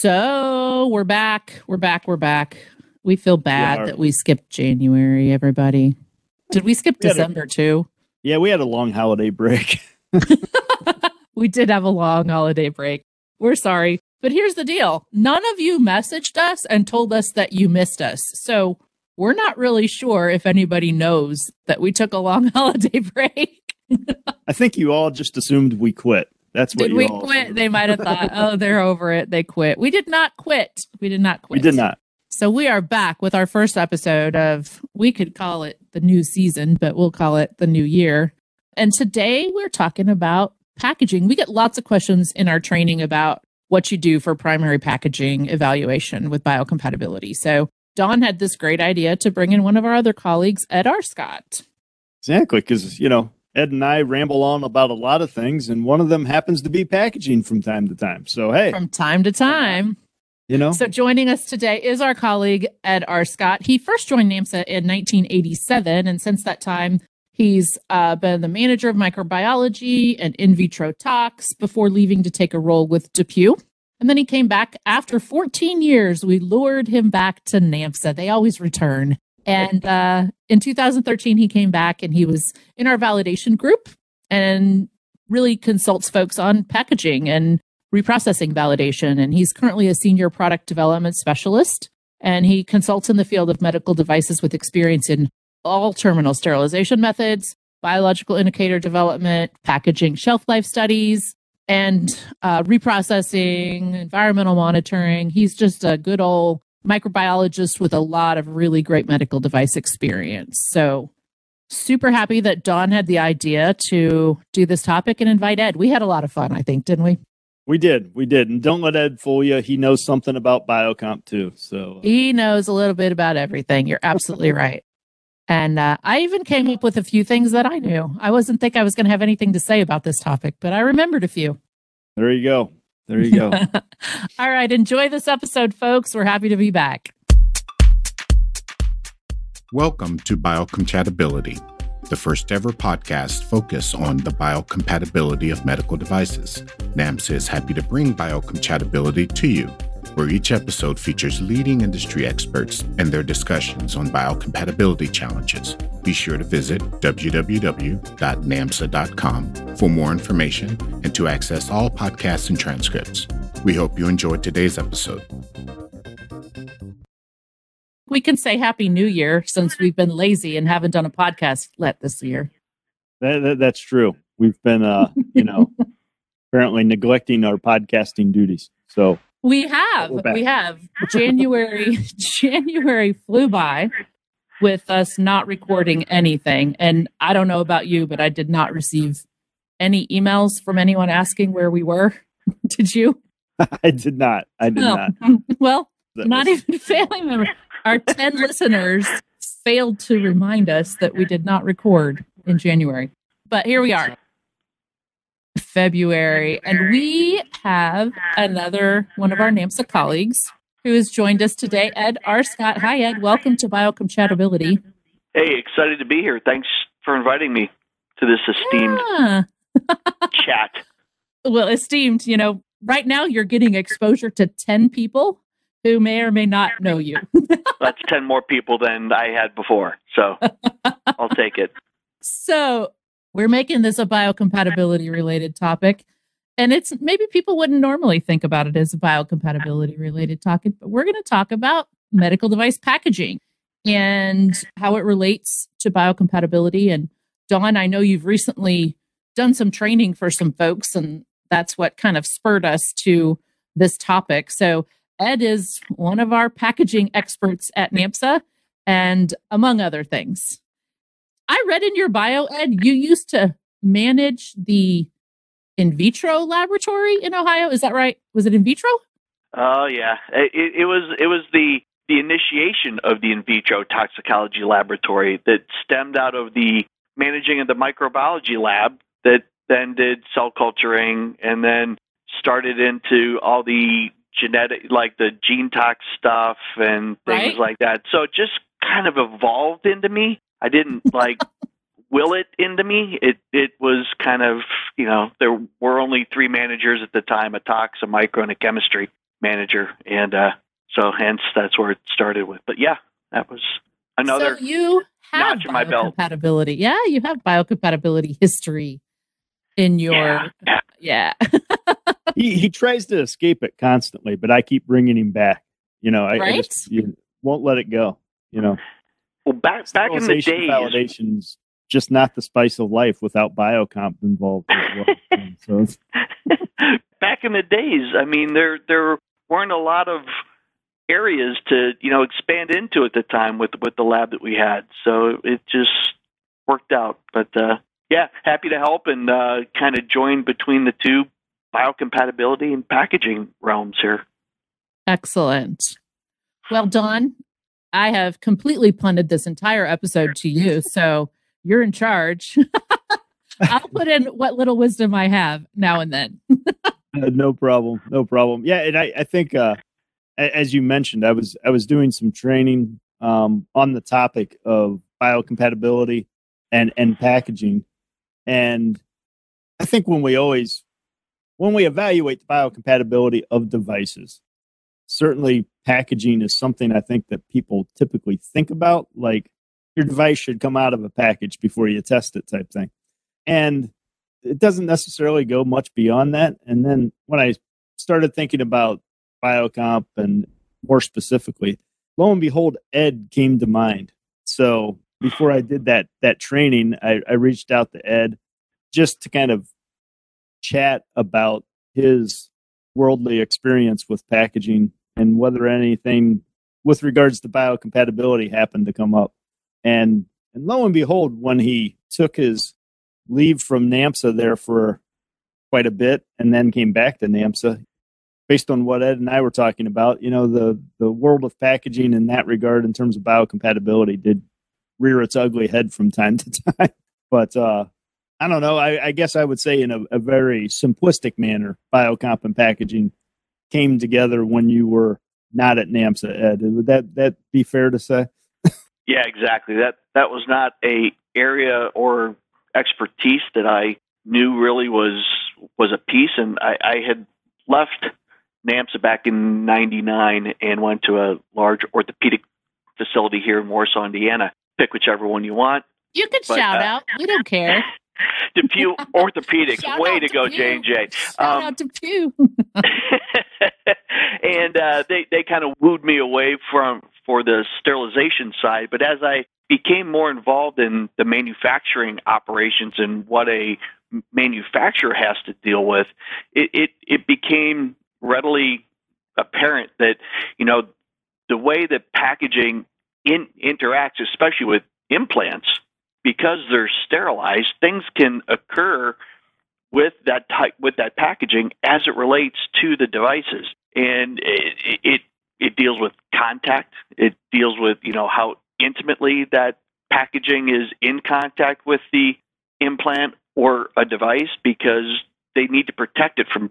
So we're back. We're back. We're back. We feel bad that we skipped January, everybody. Did we skip We had a- December too? Yeah, we had a long holiday break. we did have a long holiday break. We're sorry. But here's the deal none of you messaged us and told us that you missed us. So we're not really sure if anybody knows that we took a long holiday break. I think you all just assumed we quit. That's what Did we quit? They might have thought, oh, they're over it. They quit. We did not quit. We did not quit. We did not. So we are back with our first episode of, we could call it the new season, but we'll call it the new year. And today we're talking about packaging. We get lots of questions in our training about what you do for primary packaging evaluation with biocompatibility. So Don had this great idea to bring in one of our other colleagues, Ed R. Scott. Exactly, because you know Ed and I ramble on about a lot of things, and one of them happens to be packaging from time to time. So hey, From time to time, you know, So joining us today is our colleague Ed R. Scott. He first joined NAMSA in 1987, and since that time, he's uh, been the manager of microbiology and in vitro tox before leaving to take a role with DePuy. And then he came back after 14 years. We lured him back to NAMSA. They always return. And uh, in 2013, he came back and he was in our validation group and really consults folks on packaging and reprocessing validation. And he's currently a senior product development specialist. And he consults in the field of medical devices with experience in all terminal sterilization methods, biological indicator development, packaging shelf life studies, and uh, reprocessing, environmental monitoring. He's just a good old microbiologist with a lot of really great medical device experience. So, super happy that Don had the idea to do this topic and invite Ed. We had a lot of fun, I think, didn't we? we did, we did, and don't let Ed fool you. He knows something about biocomp too. So uh, He knows a little bit about everything. You're absolutely right. And uh, I even came up with a few things that I knew. I wasn't think I was going to have anything to say about this topic, but I remembered a few. there you go, there you go. All right, enjoy this episode, folks. We're happy to be back. Welcome to Biocompatibility, the first ever podcast focused on the biocompatibility of medical devices. NAMSA is happy to bring biocompatibility to you, where each episode features leading industry experts and their discussions on biocompatibility challenges. Be sure to visit www.namsa.com for more information and to access all podcasts and transcripts. We hope you enjoyed today's episode. We can say Happy New Year since we've been lazy and haven't done a podcast let this year. that, that, that's true. We've been, uh, you know, apparently neglecting our podcasting duties. So We have. We have. January January flew by with us not recording anything. And I don't know about you, but I did not receive any emails from anyone asking where we were. did you? I did not. I did No. not. Well, That not was- even family members. Our 10 listeners failed to remind us that we did not record in January. But here we are. February, and we have another one of our NAMSA colleagues who has joined us today, Ed R. Scott. Hi, Ed. Welcome to Biocompatibility. Hey, excited to be here. Thanks for inviting me to this esteemed Ah, chat. well, esteemed, you know, right now you're getting exposure to 10 people who may or may not know you. That's 10 more people than I had before. So I'll take it. So we're making this a biocompatibility related topic. And it's maybe people wouldn't normally think about it as a biocompatibility related topic, but we're going to talk about medical device packaging and how it relates to biocompatibility. And Dawn, I know you've recently done some training for some folks, and that's what kind of spurred us to this topic. So Ed is one of our packaging experts at NAMSA, and among other things. I read in your bio, Ed, you used to manage the in vitro laboratory in Ohio. Is that right? Was it in vitro? Oh yeah, it, it was it was the the initiation of the in vitro toxicology laboratory that stemmed out of the managing of the microbiology lab that then did cell culturing and then started into all the genetic like the gene tox stuff and things Right. like that. So it just kind of evolved into me. I didn't like will it into me. It it was kind of you know there were only three managers at the time: a tox, a micro, and a chemistry. manager, and uh, so hence that's where it started with. But yeah, that was another. So you have notch in my belt. biocompatibility. Yeah, you have biocompatibility history in your Yeah, yeah. yeah. he he tries to escape it constantly, but I keep bringing him back. You know, I, I just you won't let it go. You know, Well, back back in the Sterilization, days, validation's just not the spice of life without biocomp involved as well. So it's, back in the days, I mean, there there weren't a lot of areas to you know expand into at the time with with the lab that we had, so it just worked out. But uh, yeah, happy to help and uh, kind of join between the two biocompatibility and packaging realms here. Excellent. Well, Dawn, I have completely punted this entire episode to you, so you're in charge. I'll put in what little wisdom I have now and then. uh, no problem, no problem. Yeah, and I I think uh, as you mentioned, I was I was doing some training um, on the topic of biocompatibility and and packaging, and I think when we always when we evaluate the biocompatibility of devices, certainly packaging is something I think that people typically think about. Like your device should come out of a package before you test it, type thing, and it doesn't necessarily go much beyond that. And then when I started thinking about biocomp and more specifically, lo and behold, Ed came to mind. So before I did that that training, I, I reached out to Ed just to kind of chat about his worldly experience with packaging and whether anything with regards to biocompatibility happened to come up. And and lo and behold, when he took his leave from NAMSA there for quite a bit and then came back to NAMSA, based on what Ed and I were talking about, you know, the the world of packaging in that regard in terms of biocompatibility did rear its ugly head from time to time. But uh I don't know. I, I guess I would say in a, a very simplistic manner, biocomp and packaging came together when you were not at NAMSA, Ed. Would that that be fair to say? Yeah, exactly. That that was not a area or expertise that I knew really was was a piece, and I, I had left NAMSA back in '99 and went to a large orthopedic facility here in Warsaw, Indiana. Pick whichever one you want. You can But, shout uh, out. We don't care. DePuy Orthopedics. Shout Way to to go, J and J. Shout Um, out to Pew. and uh, they they kind of wooed me away from for the sterilization side. But as I became more involved in the manufacturing operations and what a manufacturer has to deal with, it it, it became readily apparent that you know the way that packaging in, interacts, especially with implants, because they're sterilized, things can occur with that type with that packaging as it relates to the devices, and it it, it deals with contact. It deals with you know how intimately that packaging is in contact with the implant or a device because they need to protect it from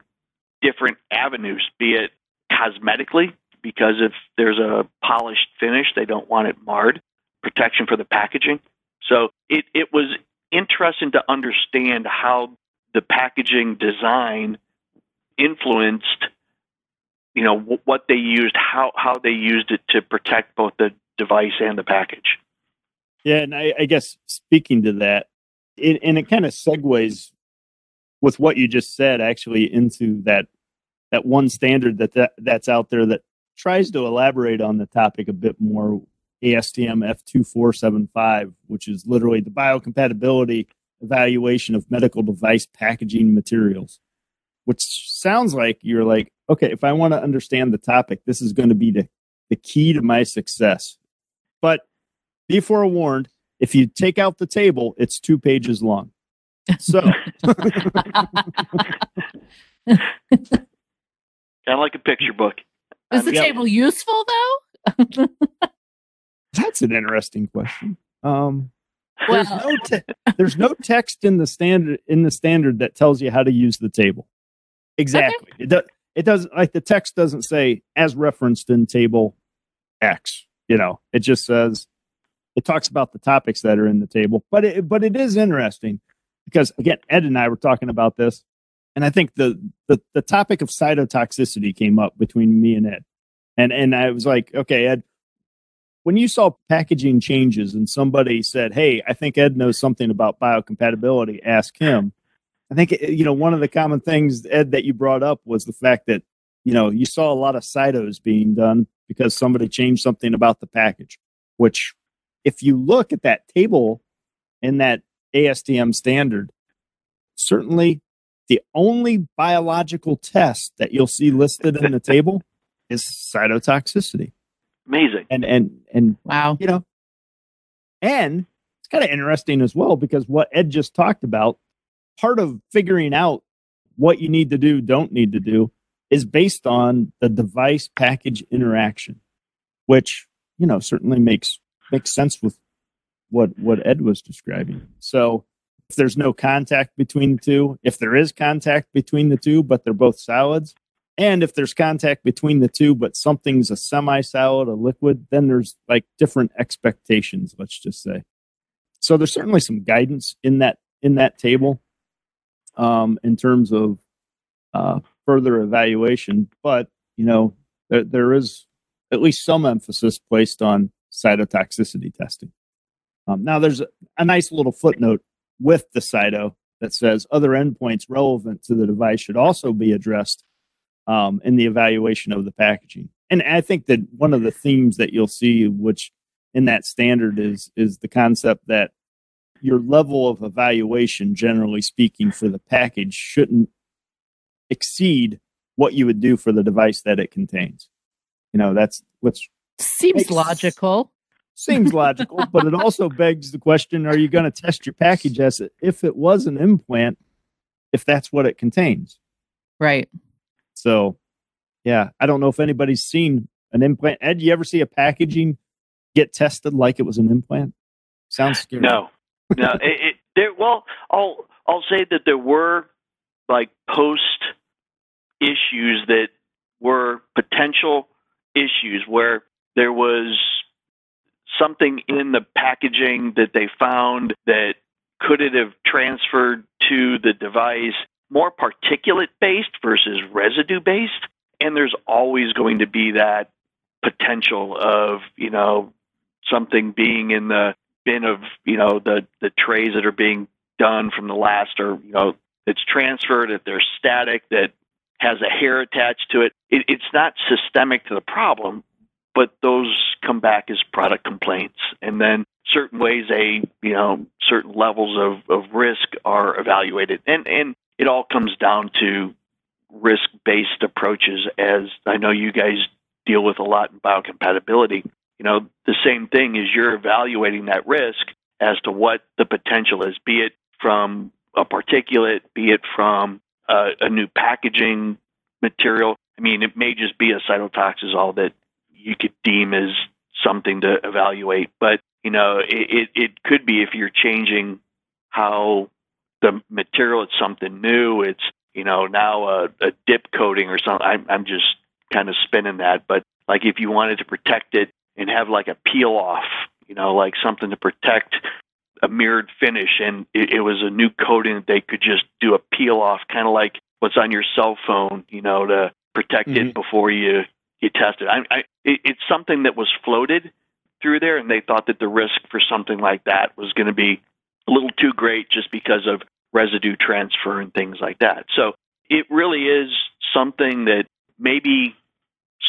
different avenues, be it cosmetically, because if there's a polished finish, they don't want it marred, protection for the packaging. So it, it was interesting to understand how the packaging design influenced you know wh- what they used how how they used it to protect both the device and the package Yeah, and I, I guess speaking to that, it, and it kind of segues with what you just said, actually, into that that one standard that, that that's out there that tries to elaborate on the topic a bit more. ASTM F2475, which is literally the biocompatibility evaluation of medical device packaging materials. Which sounds like you're like, okay, if I want to understand the topic, this is going to be the, the key to my success. But be forewarned if you take out the table it's two pages long so kind of like a picture book Is the Yep. table useful though? that's an interesting question. Um Well, there's no te- there's no text in the standard in the standard that tells you how to use the table. Exactly. It, do, it doesn't like the text doesn't say as referenced in table x you know? It just says it talks about the topics that are in the table but it but it is interesting because again ed and i were talking about this and I think the, the the topic of cytotoxicity came up between me and Ed, and and I was like, okay, Ed, when you saw packaging changes and somebody said, hey, I think Ed knows something about biocompatibility, ask him. I think eh, you know one of the common things Ed that you brought up was the fact that you know you saw a lot of cytos being done because somebody changed something about the package, which if you look at that table in that ASTM standard, certainly the only biological test that you'll see listed in the table is cytotoxicity. Amazing. And and and wow. You know, and it's kind of interesting as well because what Ed just talked about, part of figuring out what you need to do, don't need to do, is based on the device package interaction, which you know certainly makes makes sense with what what Ed was describing. So if there's no contact between the two, if there is contact between the two, but they're both solids, and if there's contact between the two, but something's a semi-solid, a liquid, then there's like different expectations, let's just say. So there's certainly some guidance in that in that table um, in terms of uh, further evaluation, but you know there, there is at least some emphasis placed on cytotoxicity testing. Um, now, there's a, a nice little footnote with the cyto that says other endpoints relevant to the device should also be addressed um, in the evaluation of the packaging. And I think that one of the themes that you'll see, which in that standard is is the concept that your level of evaluation, generally speaking, for the package shouldn't exceed what you would do for the device that it contains. You know, that's what's seems makes, logical seems logical, but it also begs the question: Are you going to test your package as if it was an implant, if that's what it contains? Right. So, yeah, I don't know if anybody's seen an implant. Ed, you ever see a packaging get tested like it was an implant? Sounds scary. No, no. it, it, there, well, I'll I'll say that there were like post issues that were potential issues where there was something in the packaging that they found that could it have transferred to the device more particulate based versus residue based and there's always going to be that potential of you know something being in the bin of you know the the trays that are being done from the last or you know it's transferred if they're static that has a hair attached to it. it it's not systemic to the problem but those come back as product complaints. And then certain ways a you know certain levels of, of risk are evaluated. And and it all comes down to risk based approaches as I know you guys deal with a lot in biocompatibility. You know, the same thing is you're evaluating that risk as to what the potential is, be it from a particulate, be it from a, new packaging material. I mean, it may just be a cytotoxazole that you could deem as something to evaluate. But you know, it, it, it could be if you're changing how the material. It's something new. It's you know now a, a dip coating or something. I'm, I'm just kind of spinning that. But like if you wanted to protect it and have like a peel off, you know, like something to protect a mirrored finish, and it, it was a new coating that they could just do a peel off, kind of like what's on your cell phone, you know, to protect mm-hmm. it before you you test it. I, I, it. It's something that was floated through there, and they thought that the risk for something like that was going to be a little too great just because of residue transfer and things like that. So it really is something that maybe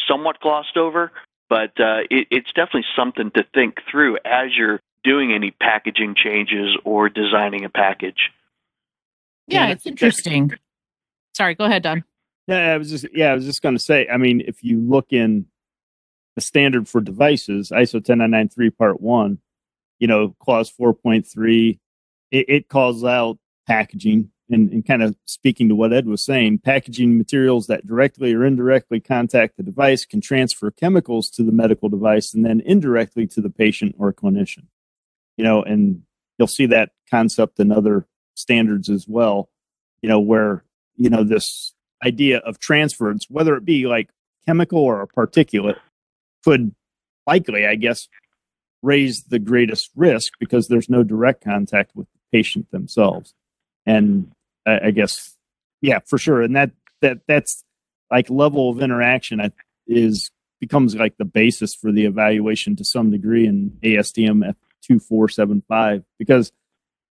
somewhat glossed over, but uh, it, it's definitely something to think through as you're doing any packaging changes or designing a package. Yeah, it's interesting. Sorry, go ahead, Don. Yeah, I was just yeah, I was just going to say. I mean, if you look in the standard for devices, ISO 10993 Part One, you know, clause 4.3, it, it calls out packaging and, and kind of speaking to what Ed was saying, packaging materials that directly or indirectly contact the device can transfer chemicals to the medical device and then indirectly to the patient or clinician. You know, and you'll see that concept in other standards as well. You know, where you know this idea of transference, whether it be like chemical or a particulate, could likely, I guess, raise the greatest risk because there's no direct contact with patient themselves. And I, I guess Yeah, for sure. And that that that's like level of interaction is becomes like the basis for the evaluation to some degree in ASTM F2475 because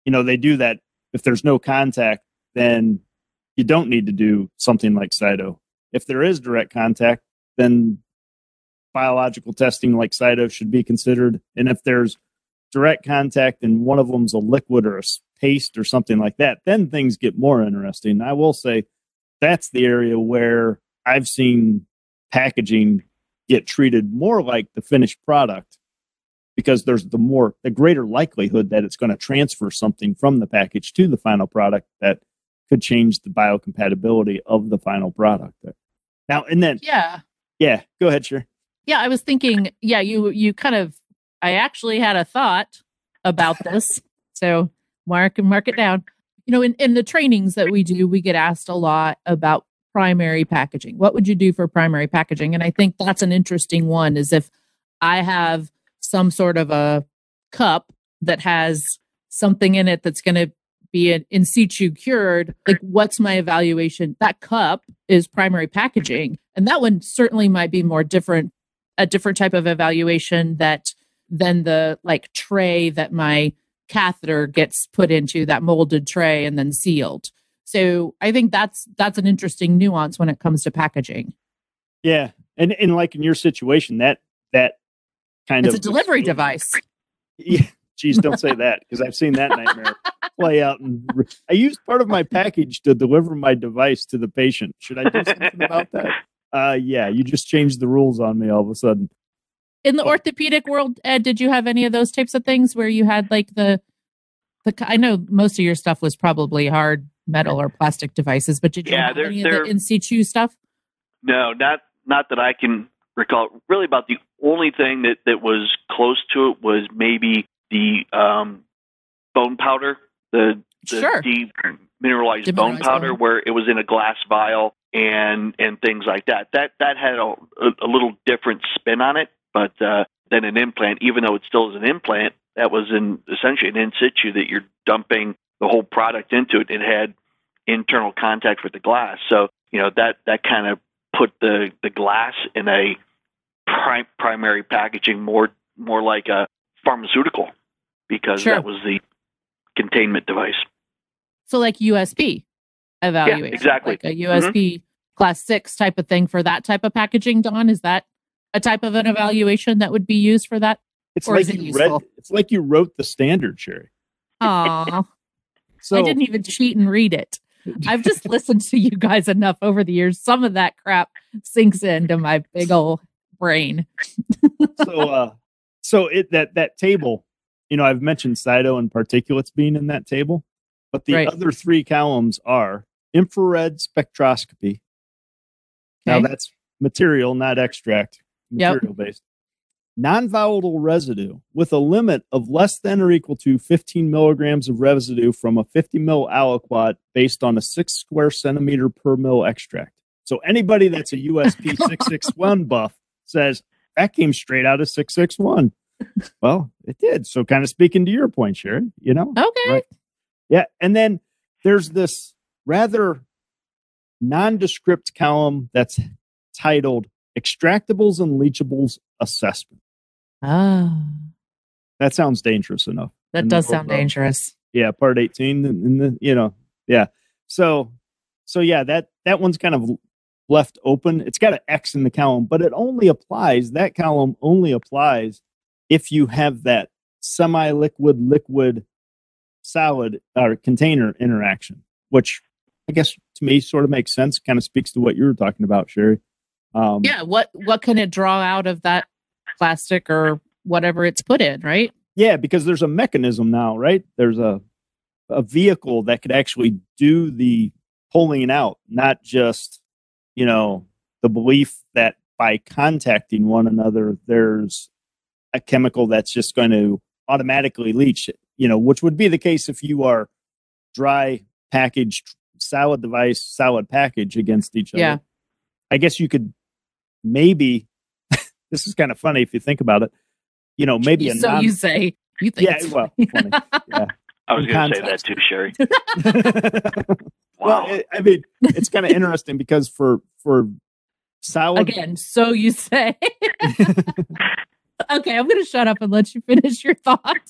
you know they do that if there's no contact then you don't need to do something like CYTO. If there is direct contact then biological testing like CYTO should be considered and if there's direct contact and one of them's a liquid or a paste or something like that then things get more interesting. I will say that's the area where I've seen packaging get treated more like the finished product because there's the more the greater likelihood that it's going to transfer something from the package to the final product that could change the biocompatibility of the final product now and then yeah. Yeah go ahead sure. Yeah i was thinking yeah you you kind of i actually had a thought about this so mark and mark it down you know in, in the trainings that we do we get asked a lot about primary packaging. What would you do for primary packaging? And I think that's an interesting one is if I have some sort of a cup that has something in it that's going to be an in situ cured, like what's my evaluation? That cup is primary packaging. And that one certainly might be more different, a different type of evaluation that than the like tray that my catheter gets put into, that molded tray and then sealed. So I think that's that's an interesting nuance when it comes to packaging. Yeah, and and like in your situation, that that kind of it's of a delivery device. Yeah, geez, don't say that because I've seen that nightmare play out. And I used part of my package to deliver my device to the patient. Should I do something about that? Uh, yeah, you just changed the rules on me all of a sudden. In the orthopedic world, Ed, did you have any of those types of things where you had like the the? I know most of your stuff was probably hard metal or plastic devices, but did you yeah, have any of the in situ stuff? No, not not that I can recall. Really, about the only thing that that was close to it was maybe the um, bone powder, the, the sure. mineralized bone powder, bone. where it was in a glass vial and and things like that. That that had a, a, a little different spin on it, but uh, than an implant, even though it still is an implant. That was in essentially an in situ that you're dumping the whole product into it. It had internal contact with the glass. So, you know, that, that kind of put the, the glass in a pri- primary packaging more, more like a pharmaceutical because sure. that was the containment device. So like USP evaluation. Yeah, exactly. Like a USP mm-hmm. class six type of thing for that type of packaging, Don? Is that a type of an evaluation that would be used for that? It's like you read, it's like you wrote the standard, Sherry. Oh, so I didn't even cheat and read it. I've just listened to you guys enough over the years. Some of that crap sinks into my big old brain. so, uh, so it that that table, you know, I've mentioned CYTO and particulates being in that table, but the right. other three columns are infrared spectroscopy. Okay. Now that's material, not extract, material yep. based non-volatile residue with a limit of less than or equal to 15 milligrams of residue from a 50 mil aliquot based on a six square centimeter per mil extract. So anybody that's a USP 661 buff says that came straight out of 661. Well, it did. So kind of speaking to your point, Sharon, you know? Okay. Right? Yeah. And then there's this rather nondescript column that's titled Extractables and Leachables Assessment. Ah. That sounds dangerous enough. That does sound dangerous. Yeah, part 18 in the you know, yeah. So so yeah, that that one's kind of left open. It's got an X in the column, but it only applies that column only applies if you have that semi-liquid liquid solid or container interaction, which I guess to me sort of makes sense, kind of speaks to what you were talking about, Sherry. Um, yeah, what what can it draw out of that plastic or whatever it's put in, right? Yeah, because there's a mechanism now, right? There's a a vehicle that could actually do the pulling out, not just, you know, the belief that by contacting one another, there's a chemical that's just going to automatically leach, it. you know, which would be the case if you are dry packaged solid device, solid package against each other. Yeah. I guess you could maybe this is kind of funny if you think about it. You know, maybe a so non- you say you think yeah, well, funny. yeah. I was going to say that too, Sherry. Well, Wow. it, I mean, it's kind of interesting because for for solid Again, so you say. okay, I'm going to shut up and let you finish your thought.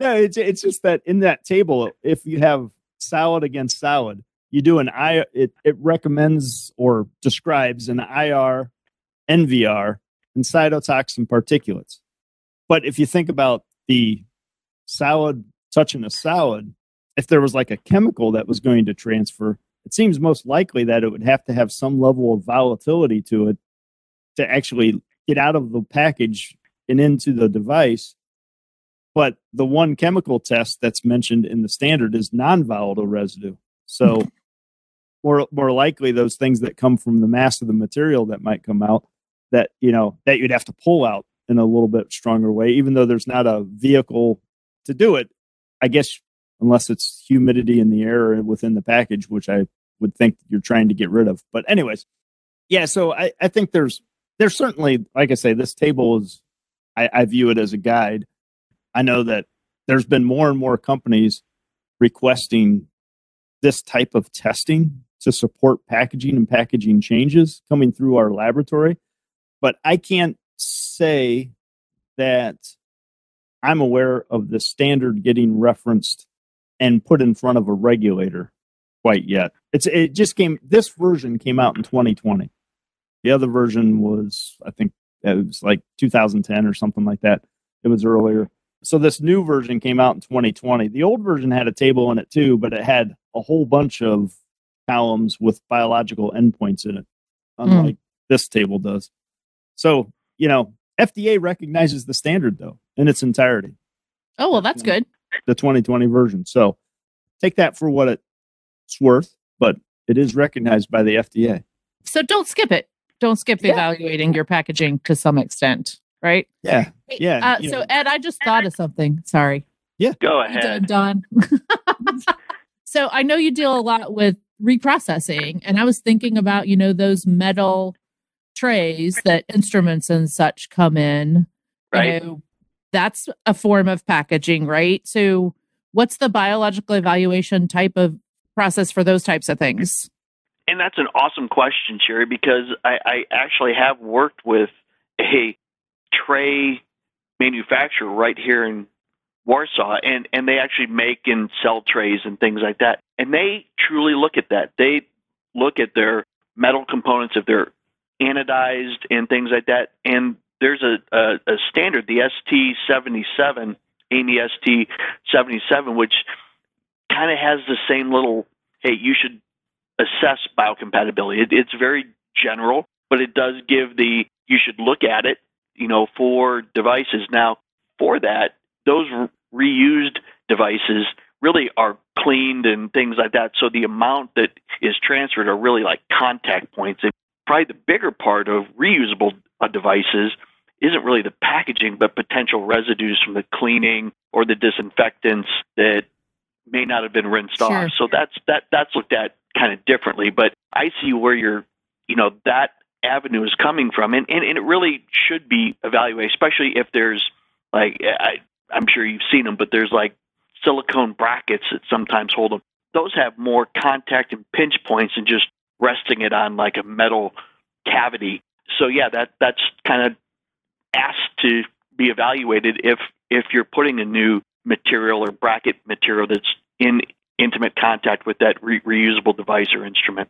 No, it's it's just that in that table, if you have solid against solid, you do an I. It it recommends or describes an IR, NVR, and cytotoxin particulates. But if you think about the solid touching a solid, if there was like a chemical that was going to transfer, it seems most likely that it would have to have some level of volatility to it to actually get out of the package and into the device but the one chemical test that's mentioned in the standard is non-volatile residue. So more more likely those things that come from the mass of the material that might come out that you know that you'd have to pull out in a little bit stronger way, even though there's not a vehicle to do it. I guess unless it's humidity in the air within the package, which I would think you're trying to get rid of. But anyways, yeah. So I, I think there's there's certainly like I say, this table is I, I view it as a guide. I know that there's been more and more companies requesting this type of testing to support packaging and packaging changes coming through our laboratory. But I can't say that I'm aware of the standard getting referenced and put in front of a regulator quite yet. It's it just came this version came out in 2020. The other version was I think it was like 2010 or something like that. It was earlier. So this new version came out in 2020. The old version had a table in it too, but it had a whole bunch of columns with biological endpoints in it, unlike this table does. So, you know, FDA recognizes the standard though in its entirety, Oh, well, that's good. the 2020 version. So take that for what it's worth, but it is recognized by the FDA. So don't skip it. Don't skip Yeah. evaluating your packaging to some extent, right? Yeah. Yeah. Uh, so, know. Ed, I just thought of something. Sorry. Yeah. Go You done, ahead. Don. so I know you deal a lot with reprocessing, and I was thinking about you know those metal trays that instruments and such come in. You Right. know, that's a form of packaging, right? So, what's the biological evaluation type of process for those types of things? And that's an awesome question, Sherry, because I, I actually have worked with a tray manufacturer right here in Warsaw, and, and they actually make and sell trays and things like that. And they truly look at that. They look at their metal components, if they're anodized and things like that. And there's a, a, a standard, the ST77, AAMI ST77, which kind of has the same little, hey, you should assess biocompatibility. It, it's very general, but it does give the you should look at it, you know, for devices. Now, for that, those reused devices really are cleaned and things like that. So the amount that is transferred are really like contact points. And probably the bigger part of reusable uh, devices isn't really the packaging, but potential residues from the cleaning or the disinfectants that may not have been rinsed Sure. off. So that's that that's looked at kind of differently. But I see where you're, you know, that avenue is coming from, and and, and it really should be evaluated, especially if there's like I, I'm sure you've seen them, but there's like silicone brackets that sometimes hold them. Those have more contact and pinch points than just resting it on like a metal cavity. So yeah, that that's kind of asked to be evaluated if if you're putting a new material or bracket material that's in intimate contact with that re- reusable device or instrument.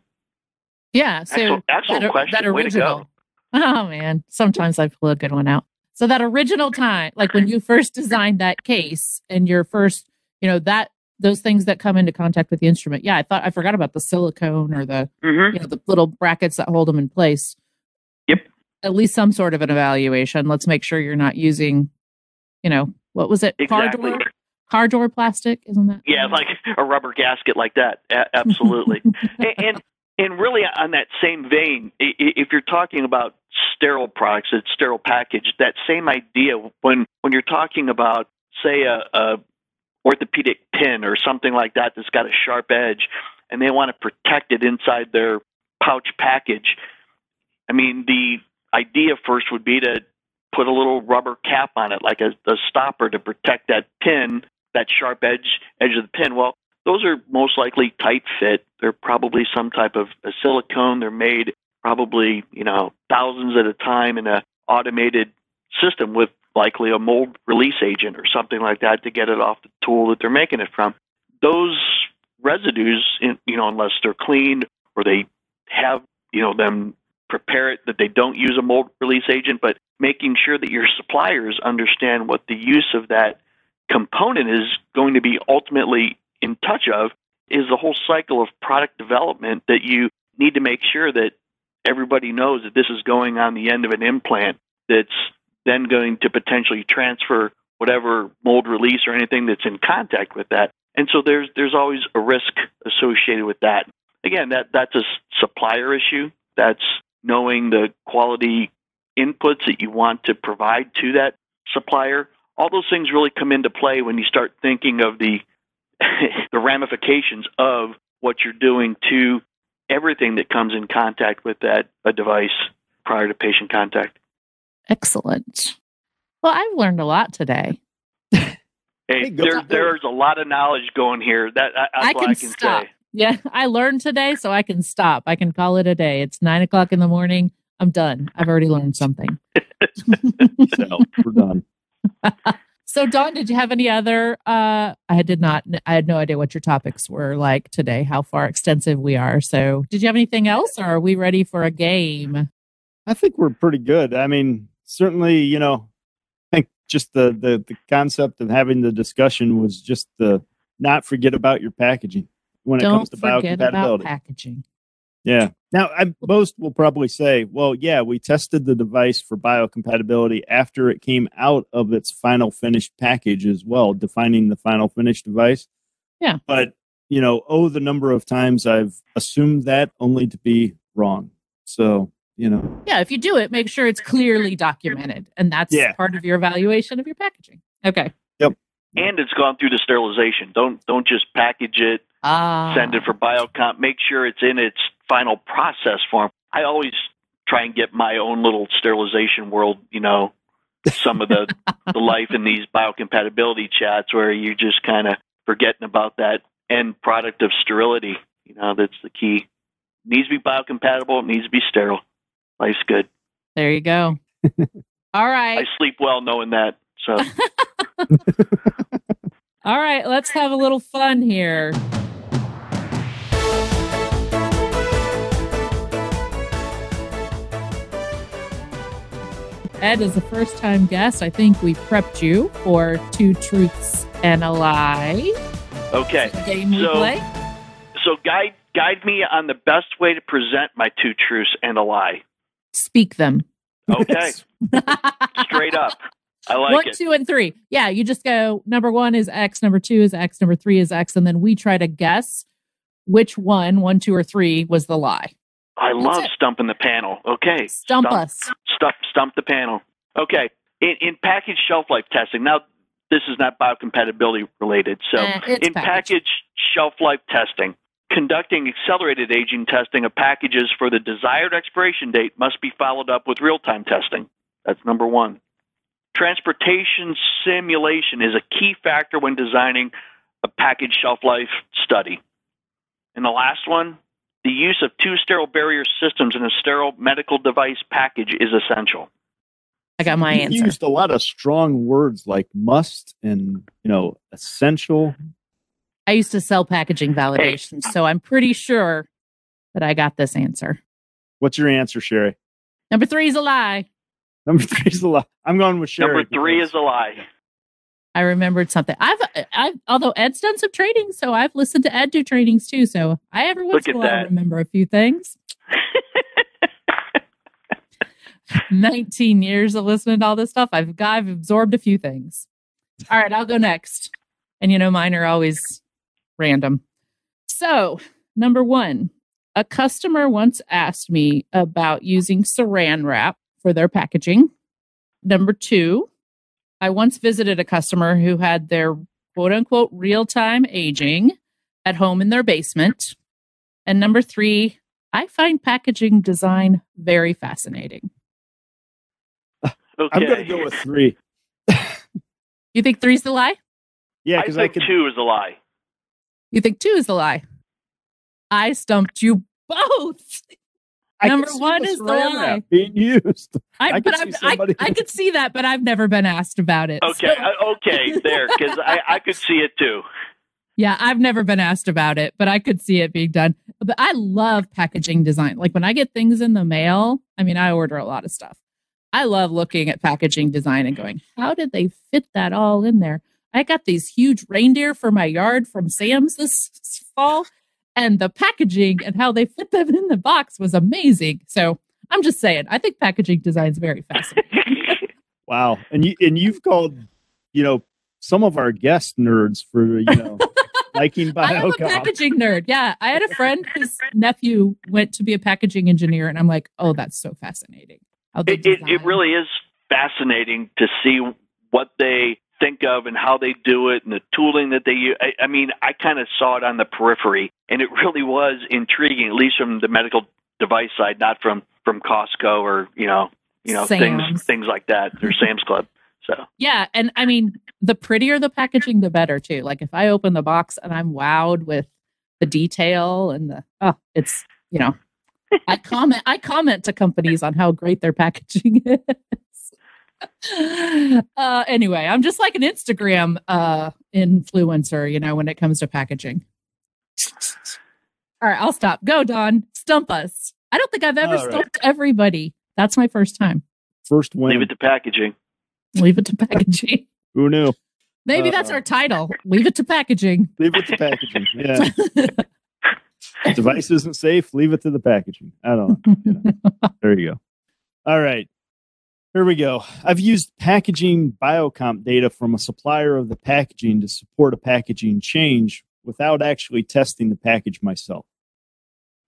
Yeah. So Excellent, excellent that, question. that Way to go. original. Oh man, sometimes I pull a good one out. So that original time, like when you first designed that case and your first, you know, that those things that come into contact with the instrument. Yeah, I thought I forgot about the silicone or the Mm-hmm. you know the little brackets that hold them in place. Yep. At least some sort of an evaluation. Let's make sure you're not using, you know, what was it? Car door, car door plastic, isn't that? Yeah, like a rubber gasket like that. A- absolutely. and, and and really on that same vein, if you're talking about sterile products, it's sterile package. That same idea when when you're talking about say a, a orthopedic pin or something like that that's got a sharp edge, and they want to protect it inside their pouch package. I mean, the idea first would be to put a little rubber cap on it, like a, a stopper to protect that pin that sharp edge edge of the pin. Well, those are most likely tight fit. They're probably some type of a silicone. They're made probably you know thousands at a time in a automated system with likely a mold release agent or something like that to get it off the tool that they're making it from. Those residues, you know, unless they're cleaned or they have you know them prepare it that they don't use a mold release agent, but making sure that your suppliers understand what the use of that component is going to be ultimately in touch of is the whole cycle of product development that you need to make sure that everybody knows that this is going on the end of an implant that's then going to potentially transfer whatever mold release or anything that's in contact with that. And so there's there's always a risk associated with that. Again, that that's a supplier issue. That's knowing the quality inputs that you want to provide to that supplier. All those things really come into play when you start thinking of the the ramifications of what you're doing to everything that comes in contact with that a device prior to patient contact. Excellent. Well, I've learned a lot today. hey, hey there, there's a lot of knowledge going here. That that's I can, I can stop. Say. Yeah, I learned today, so I can stop. I can call it a day. It's nine o'clock in the morning. I'm done. I've already learned something. so we're done. so, Don, did you have any other? Uh, I did not. I had no idea what your topics were like today. How far extensive we are. So, did you have anything else, or are we ready for a game? I think we're pretty good. I mean, certainly, you know, I think just the the the concept of having the discussion was just the not forget about your packaging when Don't it comes to biocompatibility. packaging. Yeah. Now, I, most will probably say, well, yeah, we tested the device for biocompatibility after it came out of its final finished package as well, defining the final finished device. Yeah. But, you know, oh, the number of times I've assumed that only to be wrong. So, you know. Yeah. If you do it, make sure it's clearly documented. And that's yeah. part of your evaluation of your packaging. Okay. Yep. And it's gone through the sterilization. Don't don't just package it Ah. Send it for biocomp. Make sure it's in its final process form. I always try and get my own little sterilization world, you know, some of the, the life in these biocompatibility chats where you're just kind of forgetting about that end product of sterility. You know, that's the key. It needs to be biocompatible. It needs to be sterile. Life's good. There you go. All right. I sleep well knowing that. So. All right, let's have a little fun here. Ed is a first time guest. I think we prepped you for two truths and a lie. Okay. Game we so, play. So guide guide me on the best way to present my two truths and a lie. Speak them. Okay. Straight up. I like one, it. two, and three. Yeah, you just go number one is X, number two is X, number three is X, and then we try to guess which one, one, two, or three, was the lie. I love stumping the panel. Okay. Stump, stump us. Stump, stump the panel. Okay. In, in package shelf life testing, now this is not biocompatibility related. So eh, in package shelf life testing, conducting accelerated aging testing of packages for the desired expiration date must be followed up with real time testing. That's number one. Transportation simulation is a key factor when designing a package shelf life study. And the last one, the use of two sterile barrier systems in a sterile medical device package is essential. I got my answer. you answer. Used a lot of strong words like must and you know essential. I used to sell packaging validation, so I'm pretty sure that I got this answer. What's your answer, Sherry? Number three is a lie. Number three is a lie. I'm going with Sherry. Number three is a lie. I remembered something. I've, I've, although Ed's done some training, so I've listened to Ed do trainings too. So I every once in a while remember a few things. 19 years of listening to all this stuff. I've, I've absorbed a few things. All right, I'll go next. And you know, mine are always random. So, number one, a customer once asked me about using saran wrap for their packaging. Number two, I once visited a customer who had their quote unquote real time aging at home in their basement. And number three, I find packaging design very fascinating. Okay. I'm going to go with three. you think three's the lie? Yeah, I because I, think could. two is a lie. You think two is the lie? I stumped you both. I Number one is the lie. being used. I, I but could see I've, I, I could see that, but I've never been asked about it. Okay, So- uh, okay, there, because I, I could see it too. yeah, I've never been asked about it, but I could see it being done. But I love packaging design. Like when I get things in the mail, I mean, I order a lot of stuff. I love looking at packaging design and going, how did they fit that all in there? I got these huge reindeer for my yard from Sam's this fall, and the packaging and how they fit them in the box was amazing. So I'm just saying, I think packaging design is very fascinating. Wow, and you and you've called, you know, some of our guest nerds for you know liking bio. I am a packaging nerd. Yeah. I had a friend whose nephew went to be a packaging engineer, and I'm like, oh, that's so fascinating. It, it, it really is fascinating to see what they think of and how they do it and the tooling that they use. I, I mean, I kind of saw it on the periphery, and it really was intriguing, at least from the medical device side, not from from Costco or you know, you know Sam's. things things like that or Sam's Club. So Yeah. And I mean, the prettier the packaging, the better, too. Like if I open the box and I'm wowed with the detail and the, oh, it's, you know, I comment, I comment to companies on how great their packaging is. uh anyway i'm just like an instagram uh influencer you know when it comes to packaging all right i'll stop go don stump us i don't think i've ever All right. stumped everybody that's my first time First win. leave it to packaging. leave it to packaging Who knew? maybe that's Uh-oh. our title leave it to packaging Leave it to packaging. Yeah, device isn't safe. Leave it to the packaging. I don't know. You know. There you go. All right. Here we go. I've used packaging biocomp data from a supplier of the packaging to support a packaging change without actually testing the package myself.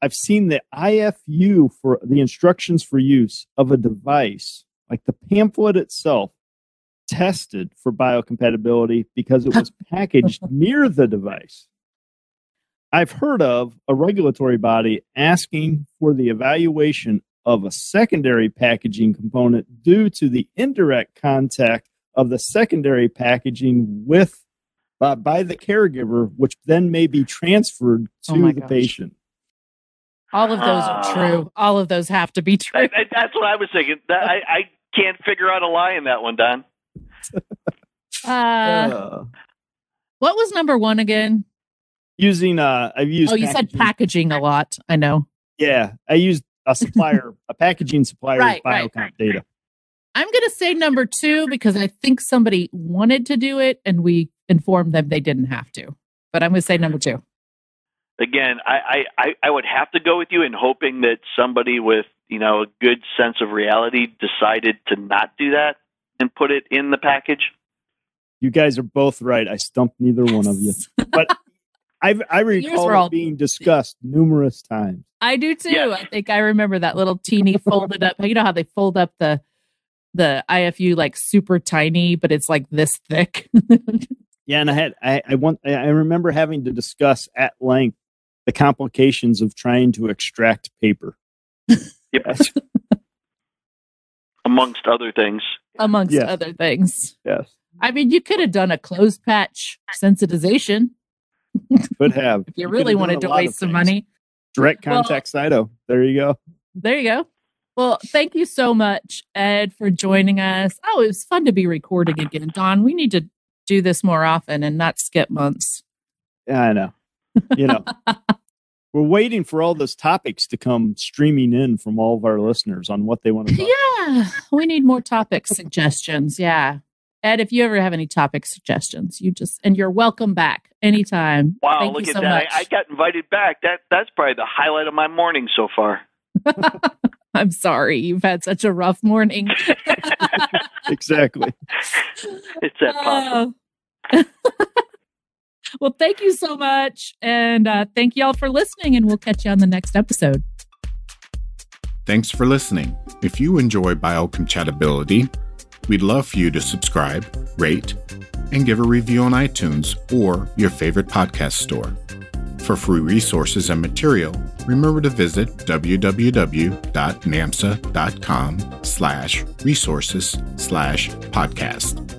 I've seen the IFU for the instructions for use of a device, like the pamphlet itself, tested for biocompatibility because it was packaged near the device. I've heard of a regulatory body asking for the evaluation of a secondary packaging component due to the indirect contact of the secondary packaging with uh, by the caregiver, which then may be transferred to Oh the gosh. patient. all of those are true all of those have to be true I, I, that's what I was thinking. That, I, I can't figure out a lie in that one, Don. uh, Uh, what was number one again using uh, I've used. oh you said packaging- packaging a lot i know Yeah, I used a supplier, a packaging supplier Right, biocomp right. data. I'm going to say number two because I think somebody wanted to do it and we informed them they didn't have to. But I'm going to say number two. Again, I, I, I, I would have to go with you in hoping that somebody with you know a good sense of reality decided to not do that and put it in the package. You guys are both right. I stumped neither one of you. But I I Yours recall it all- being discussed numerous times. I do too. Yes. I think I remember that little teeny folded up. You know how they fold up the the IFU like super tiny, but it's like this thick. Yeah, and I had I I want I I remember having to discuss at length the complications of trying to extract paper. Yep. Amongst other things. amongst Yes. other things. Yes, I mean, you could have done a closed patch sensitization could have. if you really wanted to waste some money. Direct Well- contact Cyto. There you go. There you go. Well, thank you so much, Ed, for joining us. Oh, it was fun to be recording again. Don, we need to do this more often and not skip months. Yeah, I know. You know, we're waiting for all those topics to come streaming in from all of our listeners on what they want to talk. Yeah, we need more topic suggestions. Yeah. Ed, if you ever have any topic suggestions, you just, and you're welcome back anytime. Wow, Thank look you at so that! much. I, I got invited back. That that's probably the highlight of my morning so far. I'm sorry. You've had such a rough morning. Exactly. It's that possible. Uh, well, thank you so much. And uh, thank you all for listening. And we'll catch you on the next episode. Thanks for listening. If you enjoy biocompatibility, we'd love for you to subscribe, rate, and give a review on iTunes or your favorite podcast store. For free resources and material, remember to visit www.namsa.com slash resources slash podcast.